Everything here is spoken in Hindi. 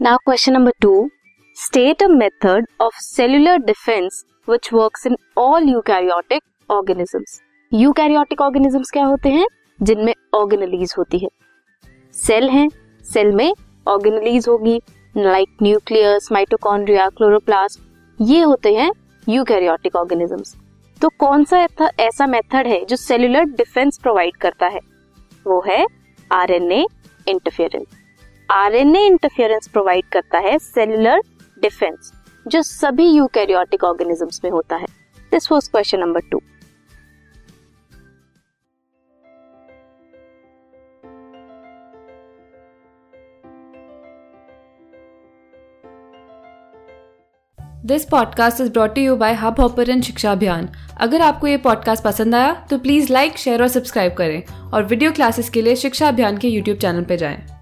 Now question number two state a method of cellular defence which works in all eukaryotic organisms eukaryotic organisms क्या होते हैं? जिनमें ऑर्गेनलीज होती है। सेल हैं। सेल में ऑर्गेनलीज होगी। लाइक न्यूक्लियस माइटोकॉन्ड्रिया क्लोरोप्लास्ट ये होते हैं यूकैरियोटिक ऑर्गेनिजम्स तो कौन सा ऐसा मेथड है जो सेल्यूलर डिफेंस प्रोवाइड करता है? वो है RNA interference RNA interference provide करता है सेल्यूलर डिफेंस जो सभी यूकैरियोटिक ऑर्गेनिजम्स में होता है। This was question number two this podcast is brought you by Hubhopper शिक्षा अभियान अगर आपको ये पॉडकास्ट पसंद आया तो प्लीज़ लाइक शेयर और सब्सक्राइब करें। और वीडियो क्लासेस के लिए शिक्षा अभियान के यूट्यूब चैनल पर जाएँ।